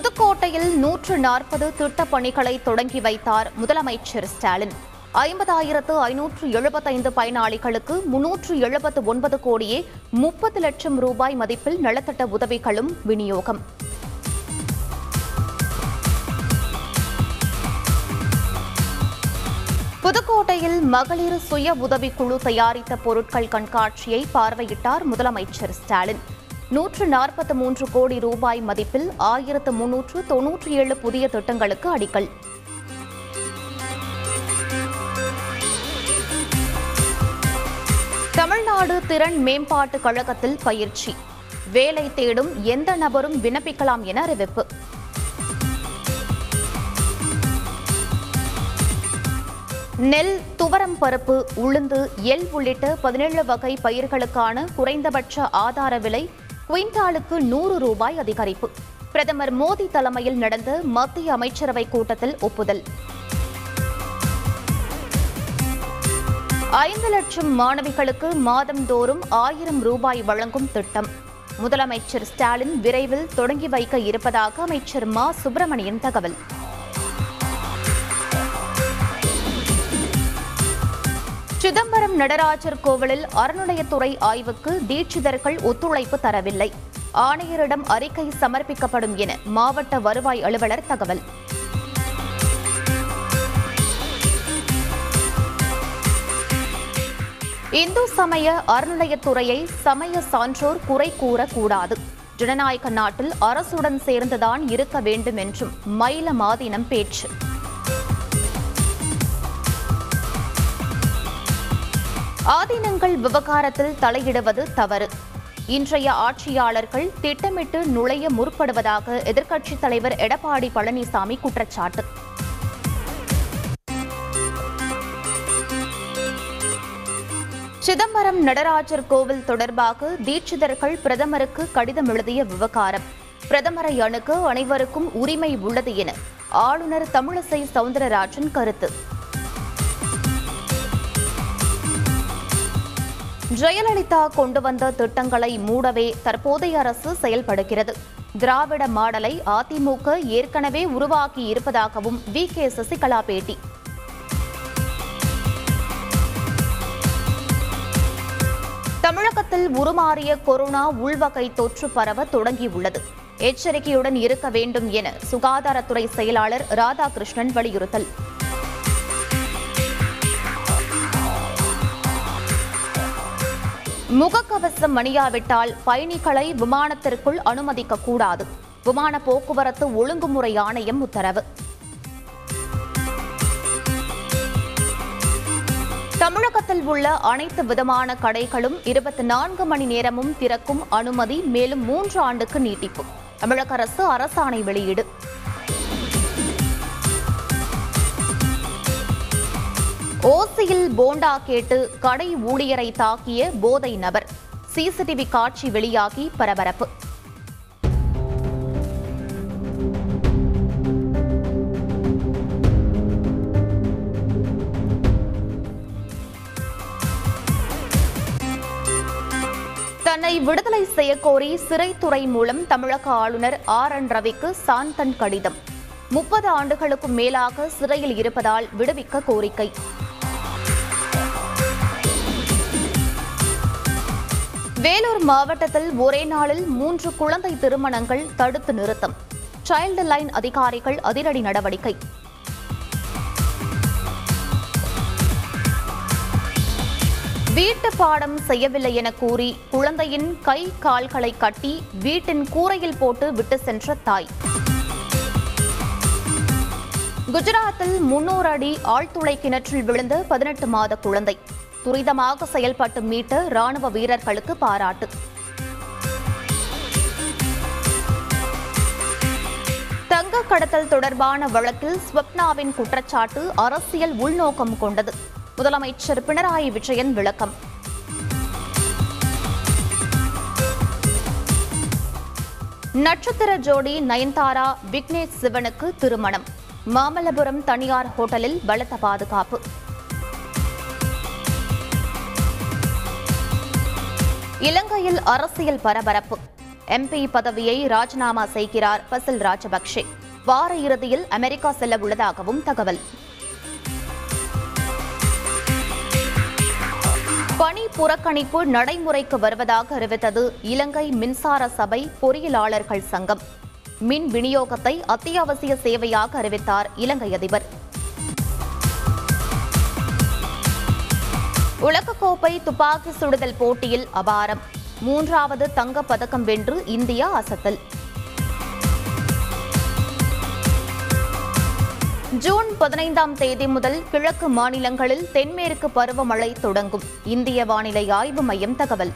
புதுக்கோட்டையில் நூற்று நாற்பது திட்டப் பணிகளை தொடங்கி வைத்தார் முதலமைச்சர் ஸ்டாலின். ஐம்பதாயிரத்து ஐநூற்று எழுபத்தைந்து பயனாளிகளுக்கு முன்னூற்று எழுபத்து ஒன்பது கோடியே முப்பது லட்சம் ரூபாய் மதிப்பில் நலத்திட்ட உதவிகளும் விநியோகம். புதுக்கோட்டையில் மகளிர் சுய உதவிக்குழு தயாரித்த பொருட்கள் கண்காட்சியை பார்வையிட்டார் முதலமைச்சர் ஸ்டாலின். நூற்று நாற்பத்தி மூன்று கோடி ரூபாய் மதிப்பில் ஆயிரத்து முன்னூற்று தொன்னூற்றி ஏழு புதிய திட்டங்களுக்கு அடிக்கல். தமிழ்நாடு திறன் மேம்பாட்டு கழகத்தில் பயிற்சி. வேலை தேடும் எந்த நபரும் விண்ணப்பிக்கலாம் என அறிவிப்பு. நெல் துவரம் பருப்பு உளுந்து எள் உள்ளிட்ட பதினேழு வகை பயிர்களுக்கான குறைந்தபட்ச ஆதார விலை குவிண்டாலுக்கு நூறு ரூபாய் அதிகரிப்பு. பிரதமர் மோடி தலைமையில் நடந்த மத்திய அமைச்சரவை கூட்டத்தில் ஒப்புதல். ஐந்து லட்சம் மாணவிகளுக்கு மாதந்தோறும் ஆயிரம் ரூபாய் வழங்கும் திட்டம். முதலமைச்சர் ஸ்டாலின் விரைவில் தொடங்கி வைக்க இருப்பதாக அமைச்சர் மா. சுப்பிரமணியன் தகவல். சிதம்பரம் நடராஜர் கோவிலில் அறநிலையத்துறை ஆய்வுக்கு தீட்சிதர்கள் ஒத்துழைப்பு தரவில்லை. ஆணையரிடம் அறிக்கை சமர்ப்பிக்கப்படும் என மாவட்ட வருவாய் அலுவலர் தகவல். இந்து சமய அறநிலையத்துறையை சமய சான்றோர் குறை கூறக்கூடாது. ஜனநாயக நாட்டில் அரசுடன் சேர்ந்துதான் இருக்க வேண்டும் என்றும் மயில மாதினம் பேச்சு. ஆதீனங்கள் விவகாரத்தில் தலையிடுவது தவறு. இன்றைய ஆட்சியாளர்கள் திட்டமிட்டு நுழைய முற்படுவதாக எதிர்க்கட்சித் தலைவர் எடப்பாடி பழனிசாமி குற்றச்சாட்டு. சிதம்பரம் நடராஜர் கோவில் தொடர்பாக தீட்சிதர்கள் பிரதமருக்கு கடிதம் எழுதிய விவகாரம். பிரதமரை அணுக அனைவருக்கும் உரிமை உள்ளது என ஆளுநர் தமிழிசை சவுந்தரராஜன் கருத்து. ஜெயலலிதா கொண்டு வந்த திட்டங்களை மூடவே தற்போதைய அரசு செயல்படுகிறது. திராவிட மாடலை அதிமுக ஏற்கனவே உருவாக்கி இருப்பதாகவும் வி. கே. சசிகலா பேட்டி. தமிழகத்தில் உருமாறிய கொரோனா உள்வகை தொற்று பரவ தொடங்கியுள்ளது. எச்சரிக்கையுடன் இருக்க வேண்டும் என சுகாதாரத்துறை செயலாளர் ராதாகிருஷ்ணன் வலியுறுத்தல். முகக்கவசம் அணியாவிட்டால் பயணிகளை விமானத்திற்குள் அனுமதிக்க கூடாது விமான போக்குவரத்து ஒழுங்குமுறை ஆணையம் உத்தரவு. தமிழகத்தில் உள்ள அனைத்து விதமான கடைகளும் இருபத்தி நான்கு மணி நேரமும் திறக்கும் அனுமதி மேலும் மூன்று ஆண்டுக்கு நீட்டிப்பு. தமிழக அரசு அரசாணை வெளியீடு. ஓசியில் போண்டா கேட்டு கடை ஊழியரை தாக்கிய போதை நபர். சிசிடிவி காட்சி வெளியாகி பரபரப்பு. தன்னை விடுதலை செய்யக்கோரி சிறைத்துறை மூலம் தமிழக ஆளுநர் ஆர் என் ரவிக்கு சாந்தன் கடிதம். முப்பது ஆண்டுகளுக்கும் மேலாக சிறையில் இருப்பதால் விடுவிக்க கோரிக்கை. வேலூர் மாவட்டத்தில் ஒரே நாளில் மூன்று குழந்தை திருமணங்கள் தடுத்து நிறுத்தம். சைல்டு லைன் அதிகாரிகள் அதிரடி நடவடிக்கை. வீட்டு பாடம் செய்யவில்லை என கூறி குழந்தையின் கை கால்களை கட்டி வீட்டின் கூரையில் போட்டு விட்டு சென்ற தாய். குஜராத்தில் முன்னூறு அடி ஆழ்துளை கிணற்றில் விழுந்த பதினெட்டு மாத குழந்தை. துரிதமாக செயல்பட்டு மீட்ட ராணுவ வீரர்களுக்கு பாராட்டு. தங்க கடத்தல் தொடர்பான வழக்கில் ஸ்வப்னாவின் குற்றச்சாட்டு அரசியல் உள்நோக்கம் கொண்டது. முதலமைச்சர் பினராயி விஜயன் விளக்கம். நட்சத்திர ஜோடி நயன்தாரா விக்னேஷ் சிவனுக்கு திருமணம். மாமல்லபுரம் தனியார் ஹோட்டலில் பலத்த பாதுகாப்பு. இலங்கையில் அரசியல் பரபரப்பு. எம்பி பதவியை ராஜினாமா செய்கிறார் பசில் ராஜபக்சே வார இறுதியில் அமெரிக்கா செல்ல உள்ளதாகவும் தகவல். பணி புறக்கணிப்பு நடைமுறைக்கு வருவதாக அறிவித்தது இலங்கை மின்சார சபை பொறியியலாளர்கள் சங்கம். மின் விநியோகத்தை அத்தியாவசிய சேவையாக அறிவித்தார் இலங்கை அதிபர். உலகக்கோப்பை துப்பாக்கி சுடுதல் போட்டியில் அபாரம். மூன்றாவது தங்கப் பதக்கம் வென்று இந்தியா அசத்தல். ஜூன் பதினைந்தாம் தேதி முதல் கிழக்கு மாநிலங்களில் தென்மேற்கு பருவமழை தொடங்கும். இந்திய வானிலை ஆய்வு மையம் தகவல்.